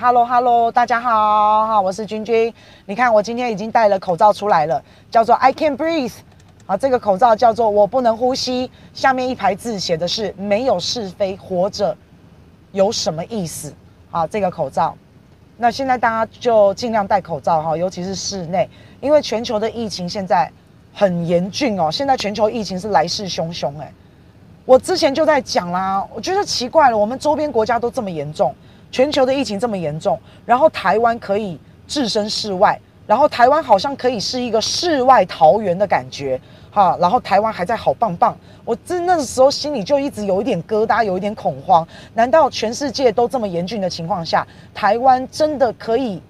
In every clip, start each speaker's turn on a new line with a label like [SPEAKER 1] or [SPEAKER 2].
[SPEAKER 1] Hello Hello，大家好，哈，我是君君。你看我今天已经戴了口罩出来了，叫做 I can breathe。啊，这个口罩叫做我不能呼吸。下面一排字写的是没有是非，活着有什么意思？啊，这个口罩。那现在大家就尽量戴口罩哈，尤其是室内，因为全球的疫情现在很严峻哦。现在全球疫情是来势汹汹哎。我之前就在讲啦，我觉得奇怪了，我们周边国家都这么严重。全球的疫情这么严重，然后台湾可以置身事外，然后台湾好像可以是一个世外桃源的感觉，哈，然后台湾还在好棒棒，我真那时候心里就一直有一点疙瘩，有一点恐慌。难道全世界都这么严峻的情况下，台湾真的可以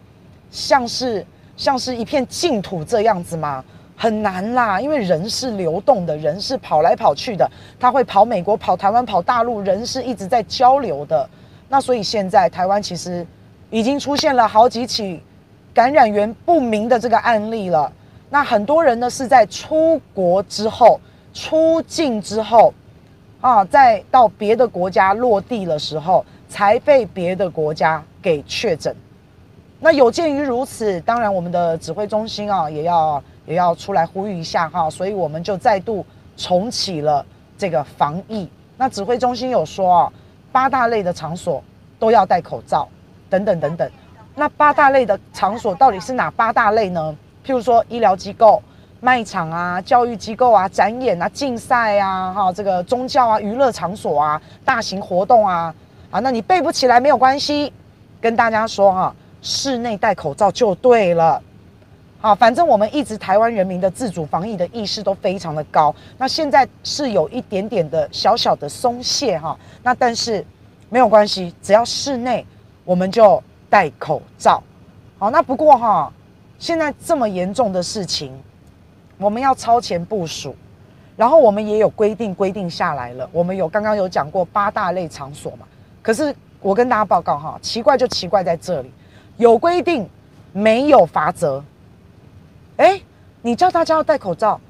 [SPEAKER 1] 像是像是一片净土这样子吗？很难啦，因为人是流动的，人是跑来跑去的，他会跑美国、跑台湾、跑大陆，人是一直在交流的。那所以现在台湾其实已经出现了好几起感染源不明的这个案例了。那很多人呢是在出国之后、出境之后啊，再到别的国家落地的时候，才被别的国家给确诊。那有鉴于如此，当然我们的指挥中心啊也要也要出来呼吁一下哈，所以我们就再度重启了这个防疫。那指挥中心有说啊。八大类的场所都要戴口罩，等等等等。那八大类的场所到底是哪八大类呢？譬如说医疗机构、卖场啊、教育机构啊、展演啊、竞赛啊、哈这个宗教啊、娱乐场所啊、大型活动啊啊，那你背不起来没有关系，跟大家说哈，室内戴口罩就对了。好，反正我们一直台湾人民的自主防疫的意识都非常的高。那现在是有一点点的小小的松懈哈，那但是没有关系，只要室内我们就戴口罩。好，那不过哈，现在这么严重的事情，我们要超前部署，然后我们也有规定规定下来了。我们有刚刚有讲过八大类场所嘛，可是我跟大家报告哈，奇怪就奇怪在这里，有规定没有罚则。哎，你叫大家要戴口罩，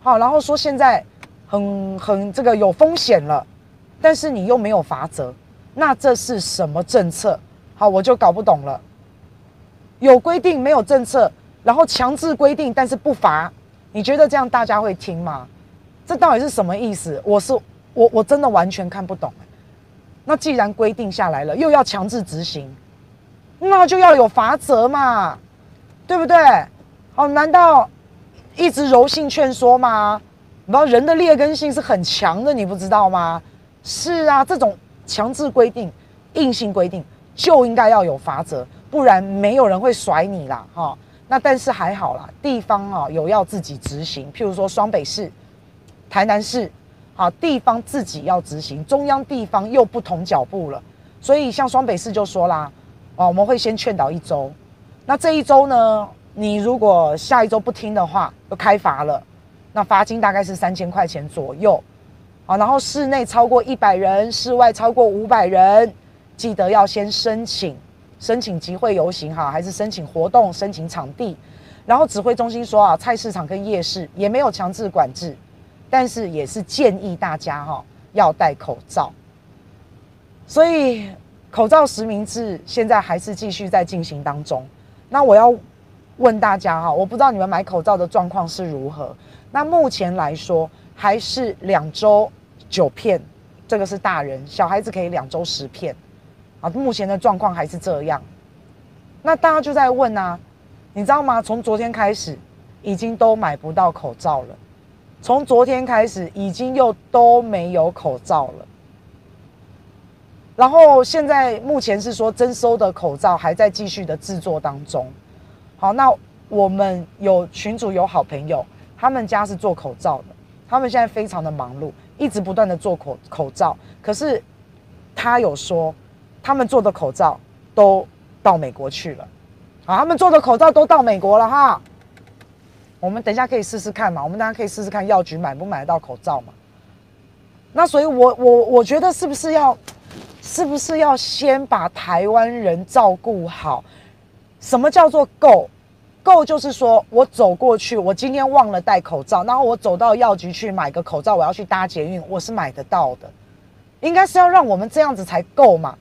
[SPEAKER 1] 好，然后说现在很很这个有风险了，但是你又没有罚则，那这是什么政策？好，我就搞不懂了。有规定没有政策，然后强制规定但是不罚，你觉得这样大家会听吗？这到底是什么意思？我是我我真的完全看不懂。那既然规定下来了，又要强制执行，那就要有罚则嘛，对不对？哦，难道一直柔性劝说吗？你知道人的劣根性是很强的，你不知道吗？是啊，这种强制规定、硬性规定就应该要有罚则，不然没有人会甩你啦。哈、那但是还好啦，地方啊有要自己执行，譬如说双北市、台南市，好，地方自己要执行，中央地方又不同脚步了。所以像双北市就说啦，哦，我们会先劝导一周，那这一周呢？你如果下一周不听的话，就开罚了。那罚金大概是三千块钱左右，啊，然后室内超过一百人，室外超过五百人，记得要先申请，申请集会游行哈，还是申请活动，申请场地。然后指挥中心说啊，菜市场跟夜市也没有强制管制，但是也是建议大家哈要戴口罩。所以口罩实名制现在还是继续在进行当中。那我要。问大家哈，我不知道你们买口罩的状况是如何。那目前来说，还是两周九片，这个是大人，小孩子可以两周十片。啊，目前的状况还是这样。那大家就在问啊，你知道吗？从昨天开始，已经都买不到口罩了。从昨天开始，已经又都没有口罩了。然后现在目前是说征收的口罩还在继续的制作当中。好，那我们有群主有好朋友，他们家是做口罩的，他们现在非常的忙碌，一直不断的做口口罩。可是他有说，他们做的口罩都到美国去了，啊，他们做的口罩都到美国了哈。我们等一下可以试试看嘛，我们大家可以试试看药局买不买得到口罩嘛。那所以，我我我觉得是不是要，是不是要先把台湾人照顾好？什么叫做够？够就是说我走过去，我今天忘了戴口罩，然后我走到药局去买个口罩，我要去搭捷运，我是买得到的。应该是要让我们这样子才够嘛。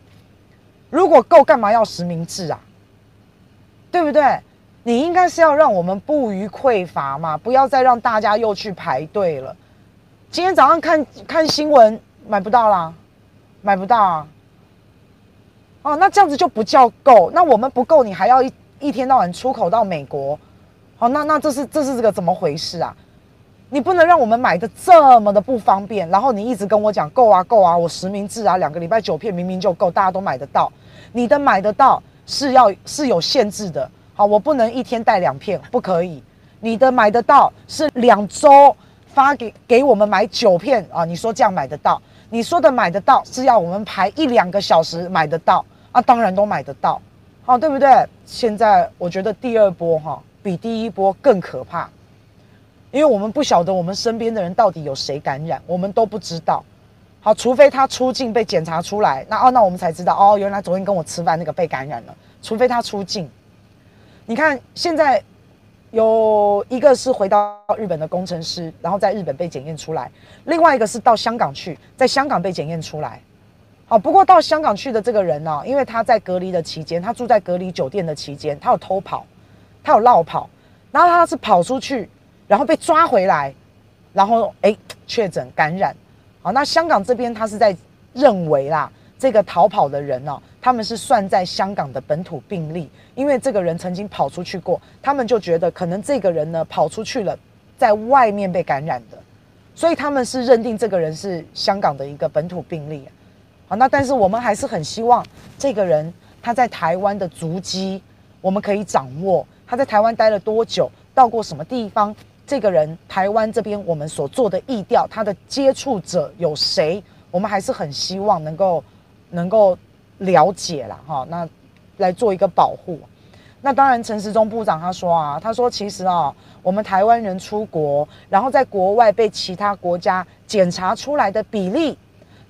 [SPEAKER 1] 如果够，干嘛要实名制啊？对不对？你应该是要让我们不虞匮乏嘛，不要再让大家又去排队了。今天早上看看新闻，买不到啦，买不到啊。哦，那这样子就不叫够。那我们不够，你还要一一天到晚出口到美国？好，那那这是这是这个怎么回事啊？你不能让我们买的这么的不方便，然后你一直跟我讲够啊够啊，我实名制啊，两个礼拜九片明明就够，大家都买得到。你的买得到是要是有限制的，好，我不能一天带两片，不可以。你的买得到是两周发给给我们买九片啊，你说这样买得到？你说的买得到是要我们排一两个小时买得到啊？当然都买得到，好，对不对？现在我觉得第二波哈比第一波更可怕。因为我们不晓得我们身边的人到底有谁感染，我们都不知道。好，除非他出境被检查出来，那哦，那我们才知道哦，原来昨天跟我吃饭那个被感染了。除非他出境，你看现在有一个是回到日本的工程师，然后在日本被检验出来；另外一个是到香港去，在香港被检验出来。好，不过到香港去的这个人呢，因为他在隔离的期间，他住在隔离酒店的期间，他有偷跑，他有落跑，然后他是跑出去。然后被抓回来，然后哎确诊感染，好，那香港这边他是在认为啦，这个逃跑的人呢，他们是算在香港的本土病例，因为这个人曾经跑出去过，他们就觉得可能这个人呢跑出去了，在外面被感染的，所以他们是认定这个人是香港的一个本土病例，好，那但是我们还是很希望这个人他在台湾的足迹我们可以掌握，他在台湾待了多久，到过什么地方。这个人，台湾这边我们所做的疫调，他的接触者有谁？我们还是很希望能够能够了解了哈，那来做一个保护。那当然，陈时中部长他说啊，他说其实啊，我们台湾人出国，然后在国外被其他国家检查出来的比例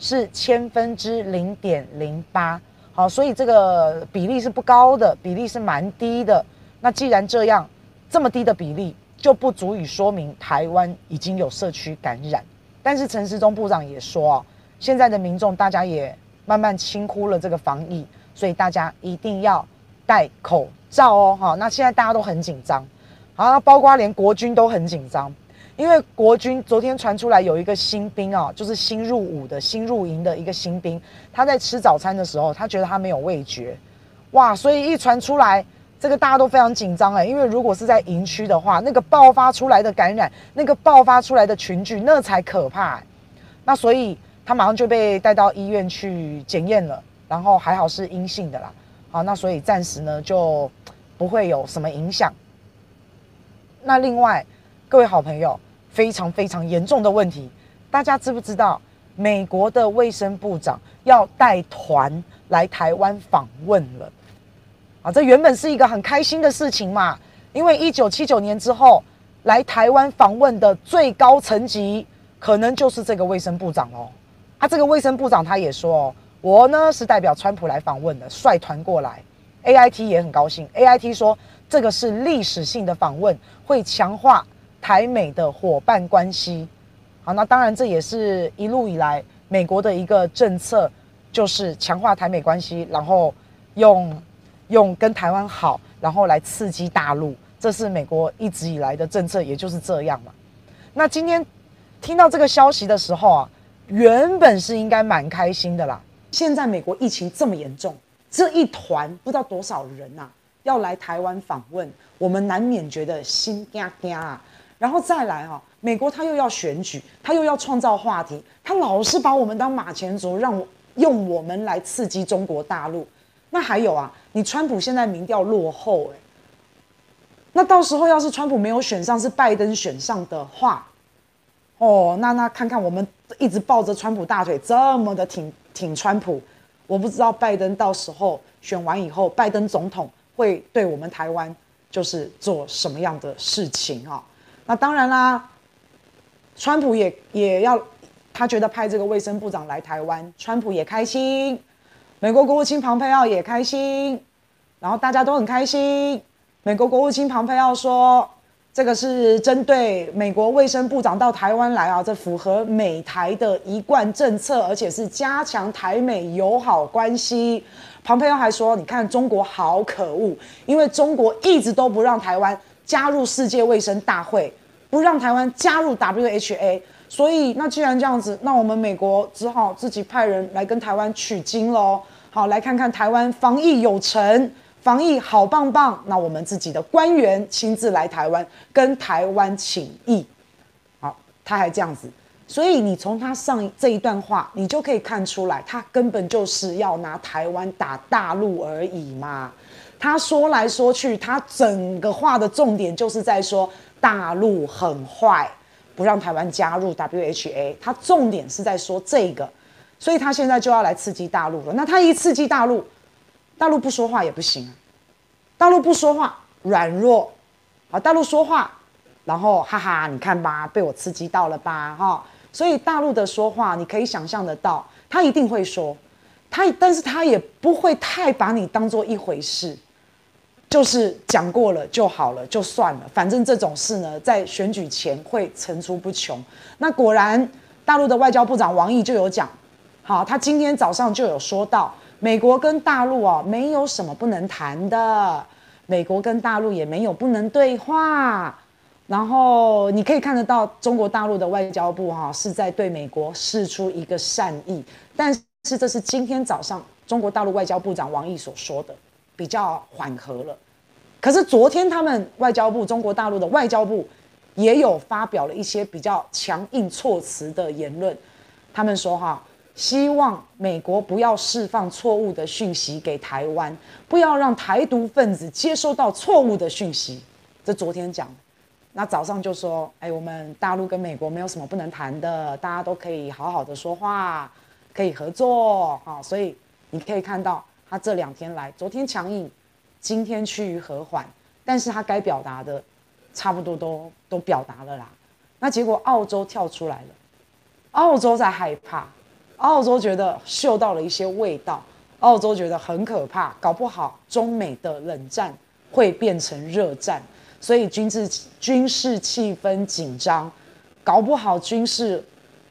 [SPEAKER 1] 是千分之零点零八，好，所以这个比例是不高的，比例是蛮低的。那既然这样，这么低的比例。就不足以说明台湾已经有社区感染，但是陈时中部长也说，现在的民众大家也慢慢轻忽了这个防疫，所以大家一定要戴口罩哦。好，那现在大家都很紧张，好，包括连国军都很紧张，因为国军昨天传出来有一个新兵啊，就是新入伍的新入营的一个新兵，他在吃早餐的时候，他觉得他没有味觉，哇，所以一传出来。这个大家都非常紧张哎，因为如果是在营区的话，那个爆发出来的感染，那个爆发出来的群聚，那才可怕。那所以他马上就被带到医院去检验了，然后还好是阴性的啦。好，那所以暂时呢就不会有什么影响。那另外，各位好朋友，非常非常严重的问题，大家知不知道？美国的卫生部长要带团来台湾访问了。啊，这原本是一个很开心的事情嘛，因为一九七九年之后来台湾访问的最高层级，可能就是这个卫生部长哦。啊，这个卫生部长他也说，我呢是代表川普来访问的，率团过来。AIT 也很高兴，AIT 说这个是历史性的访问，会强化台美的伙伴关系。好，那当然这也是一路以来美国的一个政策，就是强化台美关系，然后用。用跟台湾好，然后来刺激大陆，这是美国一直以来的政策，也就是这样嘛。那今天听到这个消息的时候啊，原本是应该蛮开心的啦。现在美国疫情这么严重，这一团不知道多少人呐、啊，要来台湾访问，我们难免觉得心惊惊啊。然后再来、啊，美国他又要选举，他又要创造话题，他老是把我们当马前卒，让用我们来刺激中国大陆。那还有啊，你川普现在民调落后哎，那到时候要是川普没有选上，是拜登选上的话，哦，那那看看我们一直抱着川普大腿这么的挺挺川普，我不知道拜登到时候选完以后，拜登总统会对我们台湾就是做什么样的事情啊？那当然啦，川普也也要他觉得派这个卫生部长来台湾，川普也开心。美国国务卿庞佩奥也开心，然后大家都很开心。美国国务卿庞佩奥说：“这个是针对美国卫生部长到台湾来啊，这符合美台的一贯政策，而且是加强台美友好关系，庞佩奥还说，你看中国好可恶，因为中国一直都不让台湾加入世界卫生大会，不让台湾加入 WHA，所以那既然这样子，那我们美国只好自己派人来跟台湾取经喽。好，来看看台湾防疫有成，防疫好棒棒。那我们自己的官员亲自来台湾跟台湾请益。好，他还这样子，所以你从他上这一段话，你就可以看出来，他根本就是要拿台湾打大陆而已嘛。他说来说去，他整个话的重点就是在说大陆很坏，不让台湾加入 WHA。他重点是在说这个。所以他现在就要来刺激大陆了。那他一刺激大陆，大陆不说话也不行啊。大陆不说话，软弱，啊，大陆说话，然后哈哈，你看吧，被我刺激到了吧，哈。所以大陆的说话，你可以想象得到，他一定会说，他，但是他也不会太把你当做一回事，就是讲过了就好了，就算了，反正这种事呢，在选举前会层出不穷。那果然，大陆的外交部长王毅就有讲。好，他今天早上就有说到，美国跟大陆哦，没有什么不能谈的，美国跟大陆也没有不能对话。然后你可以看得到，中国大陆的外交部哈是在对美国释出一个善意，但是这是今天早上中国大陆外交部长王毅所说的，比较缓和了。可是昨天他们外交部，中国大陆的外交部也有发表了一些比较强硬措辞的言论，他们说哈。希望美国不要释放错误的讯息给台湾，不要让台独分子接收到错误的讯息。这昨天讲，那早上就说，哎，我们大陆跟美国没有什么不能谈的，大家都可以好好的说话，可以合作啊。所以你可以看到，他这两天来，昨天强硬，今天趋于和缓，但是他该表达的，差不多都都表达了啦。那结果澳洲跳出来了，澳洲在害怕。澳洲觉得嗅到了一些味道，澳洲觉得很可怕，搞不好中美的冷战会变成热战，所以军事军事气氛紧张，搞不好军事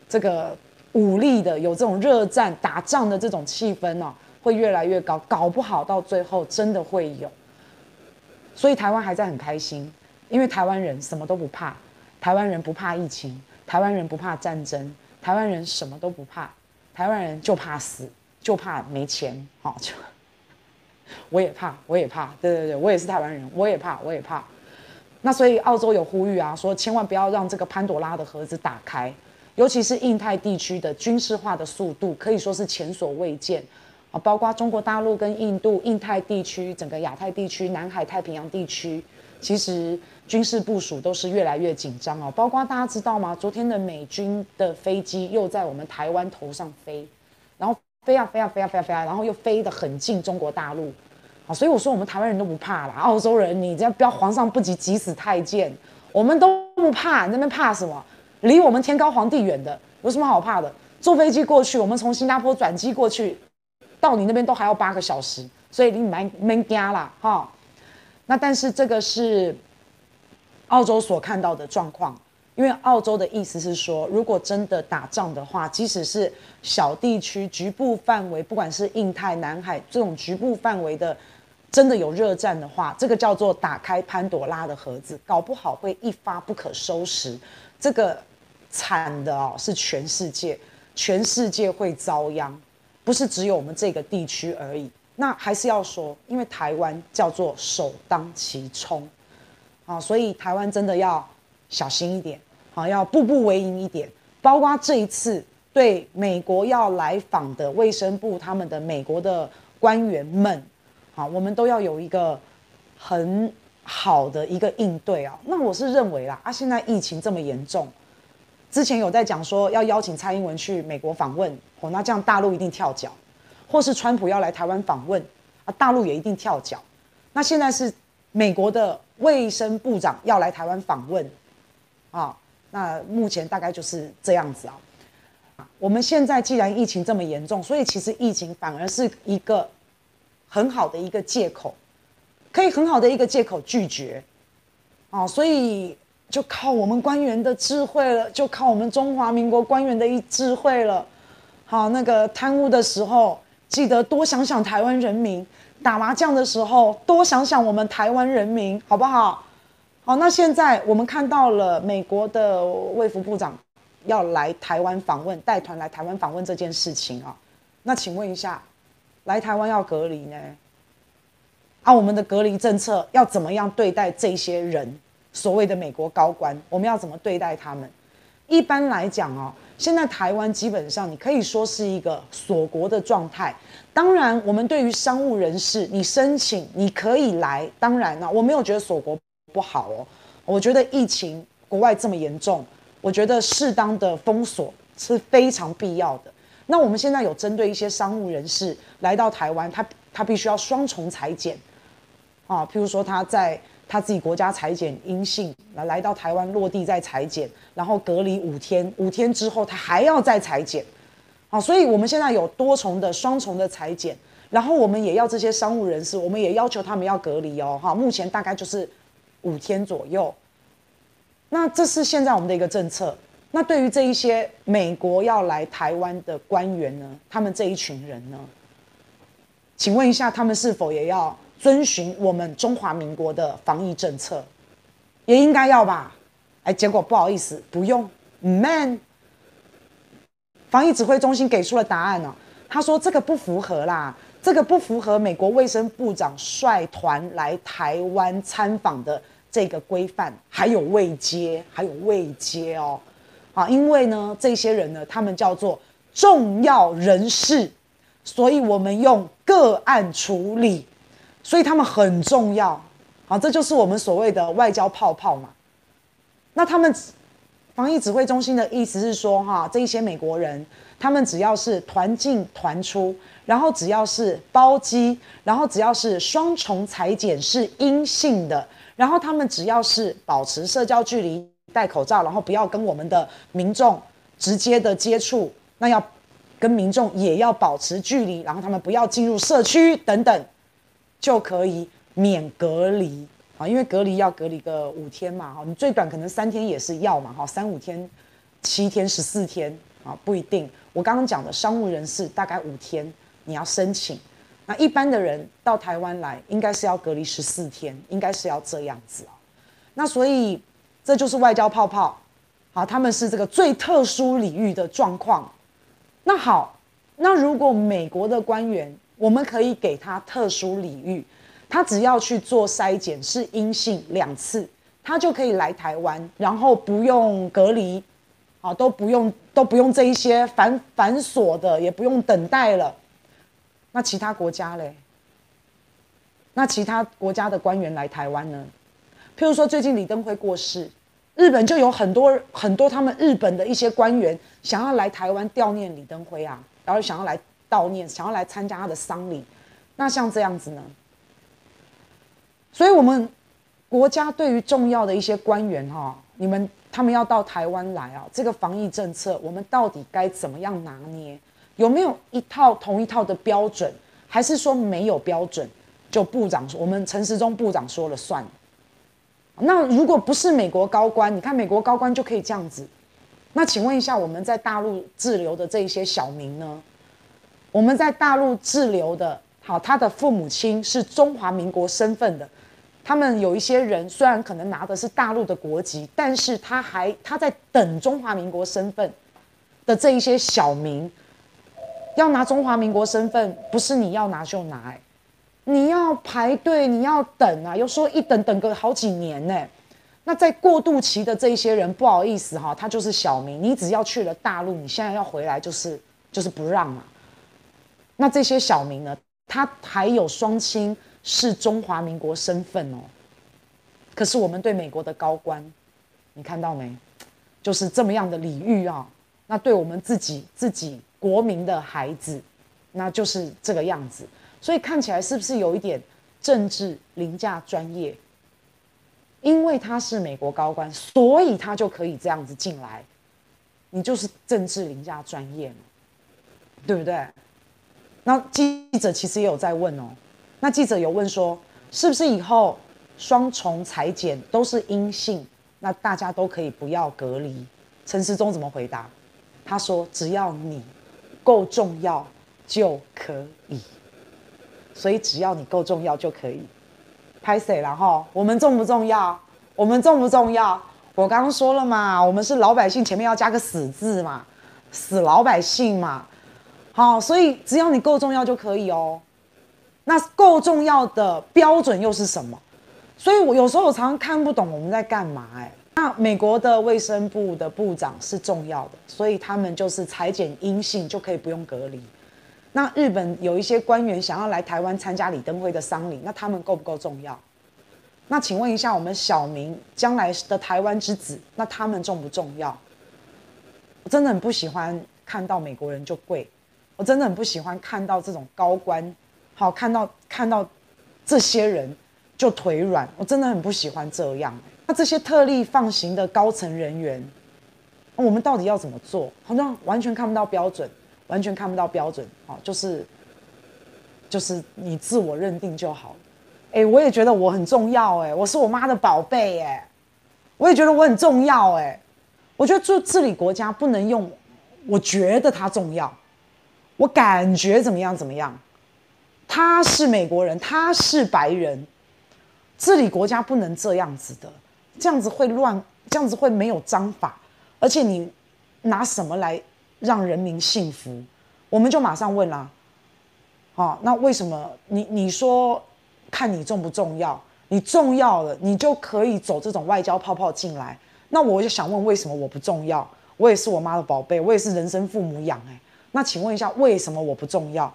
[SPEAKER 1] 这个武力的有这种热战打仗的这种气氛呢、啊，会越来越高，搞不好到最后真的会有。所以台湾还在很开心，因为台湾人什么都不怕，台湾人不怕疫情，台湾人不怕战争，台湾人什么都不怕。台湾人就怕死，就怕没钱，好，就 我也怕，我也怕，对对对，我也是台湾人，我也怕，我也怕。那所以澳洲有呼吁啊，说千万不要让这个潘朵拉的盒子打开，尤其是印太地区的军事化的速度可以说是前所未见啊，包括中国大陆跟印度、印太地区、整个亚太地区、南海太平洋地区，其实。军事部署都是越来越紧张哦，包括大家知道吗？昨天的美军的飞机又在我们台湾头上飞，然后飞啊飞啊飞啊飞啊飞啊，然后又飞得很近中国大陆，啊，所以我说我们台湾人都不怕啦，澳洲人你这样不要皇上不急急死太监，我们都不怕，你那边怕什么？离我们天高皇帝远的，有什么好怕的？坐飞机过去，我们从新加坡转机过去，到你那边都还要八个小时，所以你蛮蛮惊啦哈。那但是这个是。澳洲所看到的状况，因为澳洲的意思是说，如果真的打仗的话，即使是小地区、局部范围，不管是印太、南海这种局部范围的，真的有热战的话，这个叫做打开潘朵拉的盒子，搞不好会一发不可收拾。这个惨的哦，是全世界，全世界会遭殃，不是只有我们这个地区而已。那还是要说，因为台湾叫做首当其冲。啊，所以台湾真的要小心一点，好，要步步为营一点。包括这一次对美国要来访的卫生部他们的美国的官员们，好，我们都要有一个很好的一个应对啊。那我是认为啦，啊，现在疫情这么严重，之前有在讲说要邀请蔡英文去美国访问，哦，那这样大陆一定跳脚，或是川普要来台湾访问，啊，大陆也一定跳脚。那现在是美国的。卫生部长要来台湾访问，啊，那目前大概就是这样子啊。我们现在既然疫情这么严重，所以其实疫情反而是一个很好的一个借口，可以很好的一个借口拒绝，啊，所以就靠我们官员的智慧了，就靠我们中华民国官员的一智慧了。好，那个贪污的时候记得多想想台湾人民，打麻将的时候多想想我们台湾人民，好不好？好，那现在我们看到了美国的卫福部长要来台湾访问，带团来台湾访问这件事情啊，那请问一下，来台湾要隔离呢？啊，我们的隔离政策要怎么样对待这些人？所谓的美国高官，我们要怎么对待他们？一般来讲哦，现在台湾基本上你可以说是一个锁国的状态。当然，我们对于商务人士，你申请你可以来，当然呢，我没有觉得锁国。不好哦，我觉得疫情国外这么严重，我觉得适当的封锁是非常必要的。那我们现在有针对一些商务人士来到台湾，他他必须要双重裁剪啊，譬如说他在他自己国家裁剪阴性，来来到台湾落地再裁剪，然后隔离五天，五天之后他还要再裁剪，啊，所以我们现在有多重的双重的裁剪，然后我们也要这些商务人士，我们也要求他们要隔离哦，哈，目前大概就是。五天左右，那这是现在我们的一个政策。那对于这一些美国要来台湾的官员呢，他们这一群人呢，请问一下，他们是否也要遵循我们中华民国的防疫政策？也应该要吧？哎，结果不好意思，不用。Man，防疫指挥中心给出了答案呢，他说这个不符合啦。这个不符合美国卫生部长率团来台湾参访的这个规范，还有未接，还有未接哦，啊，因为呢，这些人呢，他们叫做重要人士，所以我们用个案处理，所以他们很重要，啊，这就是我们所谓的外交泡泡嘛。那他们防疫指挥中心的意思是说，哈，这一些美国人，他们只要是团进团出。然后只要是包机，然后只要是双重裁剪是阴性的，然后他们只要是保持社交距离、戴口罩，然后不要跟我们的民众直接的接触，那要跟民众也要保持距离，然后他们不要进入社区等等，就可以免隔离啊，因为隔离要隔离个五天嘛，哈，你最短可能三天也是要嘛，哈，三五天、七天、十四天啊，不一定。我刚刚讲的商务人士大概五天。你要申请，那一般的人到台湾来，应该是要隔离十四天，应该是要这样子哦。那所以这就是外交泡泡，好，他们是这个最特殊领域的状况。那好，那如果美国的官员，我们可以给他特殊礼遇，他只要去做筛检是阴性两次，他就可以来台湾，然后不用隔离，啊，都不用都不用这一些繁繁琐的，也不用等待了。那其他国家嘞？那其他国家的官员来台湾呢？譬如说，最近李登辉过世，日本就有很多很多他们日本的一些官员想要来台湾悼念李登辉啊，然后想要来悼念，想要来参加他的丧礼。那像这样子呢？所以，我们国家对于重要的一些官员哈、你们他们要到台湾来啊，这个防疫政策，我们到底该怎么样拿捏？有没有一套同一套的标准，还是说没有标准？就部长说，我们陈时中部长说了算。那如果不是美国高官，你看美国高官就可以这样子。那请问一下，我们在大陆滞留的这一些小民呢？我们在大陆滞留的，好，他的父母亲是中华民国身份的，他们有一些人虽然可能拿的是大陆的国籍，但是他还他在等中华民国身份的这一些小民。要拿中华民国身份，不是你要拿就拿，欸，你要排队，你要等啊，有时候一等等个好几年呢，那在过渡期的这一些人，不好意思哈，他就是小民，你只要去了大陆，你现在要回来就是就是不让嘛。那这些小民呢，他还有双亲是中华民国身份哦。可是我们对美国的高官，你看到没？就是这么样的礼遇啊。那对我们自己自己。国民的孩子，那就是这个样子，所以看起来是不是有一点政治凌驾专业？因为他是美国高官，所以他就可以这样子进来，你就是政治凌驾专业嘛，对不对？那记者其实也有在问哦，那记者有问说，是不是以后双重裁剪都是阴性，那大家都可以不要隔离？陈时中怎么回答？他说，只要你。够重要，就可以。所以只要你够重要就可以。拍谁了哈？我们重不重要？我们重不重要？我刚刚说了嘛，我们是老百姓，前面要加个死字嘛，死老百姓嘛。好，所以只要你够重要就可以哦。那够重要的标准又是什么？所以我有时候我常常看不懂我们在干嘛哎。那美国的卫生部的部长是重要的，所以他们就是裁剪阴性就可以不用隔离。那日本有一些官员想要来台湾参加李登辉的丧礼，那他们够不够重要？那请问一下，我们小明将来的台湾之子，那他们重不重要？我真的很不喜欢看到美国人就跪，我真的很不喜欢看到这种高官，好看到看到这些人就腿软，我真的很不喜欢这样。那这些特例放行的高层人员，我们到底要怎么做？好像完全看不到标准。完全看不到标准，哦，就是，就是你自我认定就好。哎，我也觉得我很重要，哎，我是我妈的宝贝，哎，我也觉得我很重要，哎，我觉得做治理国家不能用，我觉得他重要，我感觉怎么样怎么样，他是美国人，他是白人，治理国家不能这样子的，这样子会乱，这样子会没有章法，而且你拿什么来？让人民幸福，我们就马上问啦。好，那为什么你你说看你重不重要？你重要了，你就可以走这种外交泡泡进来。那我就想问，为什么我不重要？我也是我妈的宝贝，我也是人生父母养哎。那请问一下，为什么我不重要？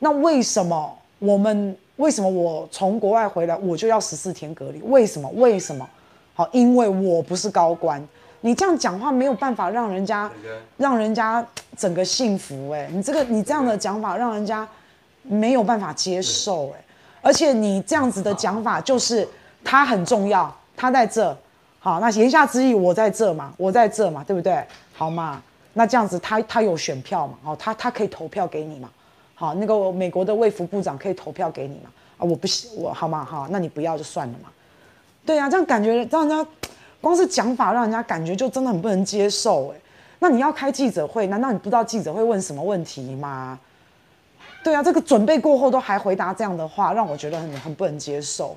[SPEAKER 1] 那为什么我们为什么我从国外回来我就要十四天隔离？为什么？为什么？好，因为我不是高官。你这样讲话没有办法让人家，让人家整个幸福哎，你这个你这样的讲法让人家没有办法接受哎，而且你这样子的讲法就是他很重要，他在这，好，那言下之意我在这嘛，我在这嘛，对不对？好嘛，那这样子他他有选票嘛，哦，他他可以投票给你嘛，好，那个美国的卫福部长可以投票给你嘛，啊，我不行，我好嘛，好，那你不要就算了嘛，对呀，这样感觉让人家。光是讲法让人家感觉就真的很不能接受哎，那你要开记者会，难道你不知道记者会问什么问题吗？对啊，这个准备过后都还回答这样的话，让我觉得很很不能接受。